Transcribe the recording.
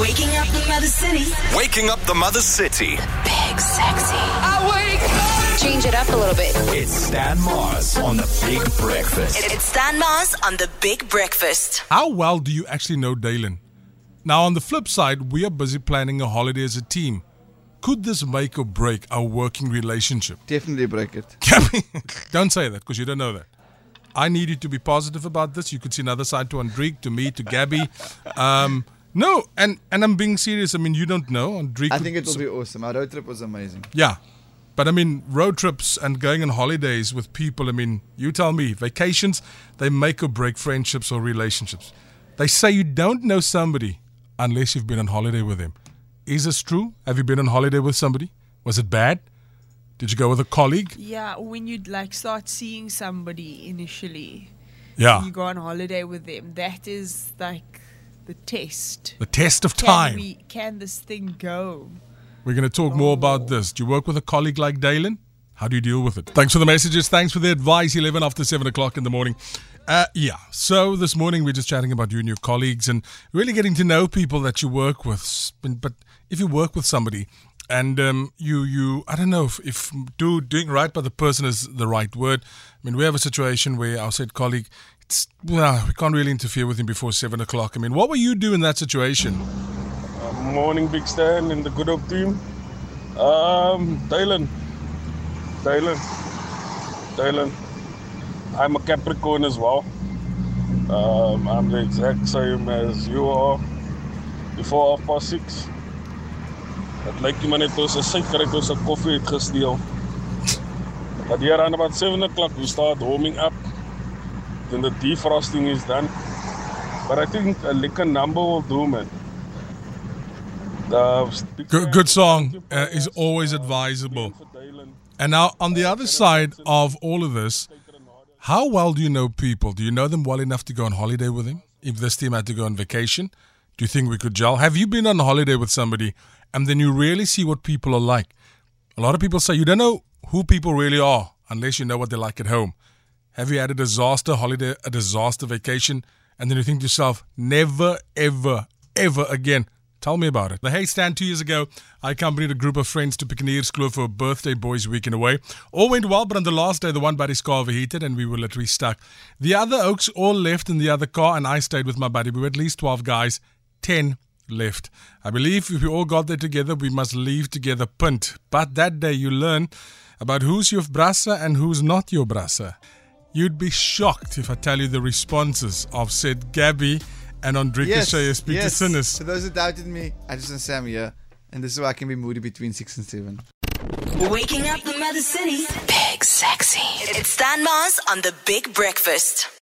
Waking up the Mother City. Waking up the Mother City. Big sexy. I wake! Change it up a little bit. It's Stan Mars on the Big Breakfast. It's Stan Mars on the Big Breakfast. How well do you actually know Dylan? Now, on the flip side, we are busy planning a holiday as a team. Could this make or break our working relationship? Definitely break it. Gabby, don't say that because you don't know that. I need you to be positive about this. You could see another side to Andriek, to me, to Gabby. Um, no, and, and I'm being serious. I mean, you don't know. Andriek I think it will be awesome. Our road trip was amazing. Yeah. But I mean, road trips and going on holidays with people, I mean, you tell me, vacations, they make or break friendships or relationships. They say you don't know somebody unless you've been on holiday with them. Is this true? Have you been on holiday with somebody? Was it bad? Did you go with a colleague? Yeah, when you'd like start seeing somebody initially, Yeah. you go on holiday with them. That is like the test. The test of Can time. we? Can this thing go? We're going to talk more about this. Do you work with a colleague like Dylan? How do you deal with it? Thanks for the messages. Thanks for the advice. 11 after 7 o'clock in the morning. Uh, yeah, so this morning we're just chatting about you and your colleagues and really getting to know people that you work with. But if you work with somebody and um, you, you, I don't know if, if do, doing right by the person is the right word. I mean, we have a situation where our said colleague, it's, we can't really interfere with him before 7 o'clock. I mean, what will you do in that situation? Morning, Big Stan and the Good Hope team. Um, Dylan. Dylan. Dylan. I'm a Capricorn as well. Um, I'm the exact same as you are. Before half past six. Het lijkt je maar net ons een suiker uit onze koffie het gesteel. But here around about 7 o'clock we start warming up. Then the defrosting is done. But I think a liquor number will do, man. Good, good song uh, is always advisable. And now, on the other side of all of this, how well do you know people? Do you know them well enough to go on holiday with them? If this team had to go on vacation, do you think we could gel? Have you been on holiday with somebody and then you really see what people are like? A lot of people say you don't know who people really are unless you know what they're like at home. Have you had a disaster holiday, a disaster vacation, and then you think to yourself, never, ever, ever again? Tell me about it. The Hay Stan two years ago, I accompanied a group of friends to Piekenierskloof for a birthday boys weekend away. All went well, but on the last day, the one buddy's car overheated and we were literally stuck. The other Oaks all left in the other car, and I stayed with my buddy. We were at least 12 guys, 10 left. I believe if we all got there together, we must leave together punt. But that day, you learn about who's your brassa and who's not your brassa. You'd be shocked if I tell you the responses of said Gabby and Andrika Yes, yes, Peter yes. Sinnes. For those who doubted me, I just and Sam here, and this is why I can be moody between six and seven. Waking up the Mother City. Big sexy. It's Stan Mars on the Big Breakfast.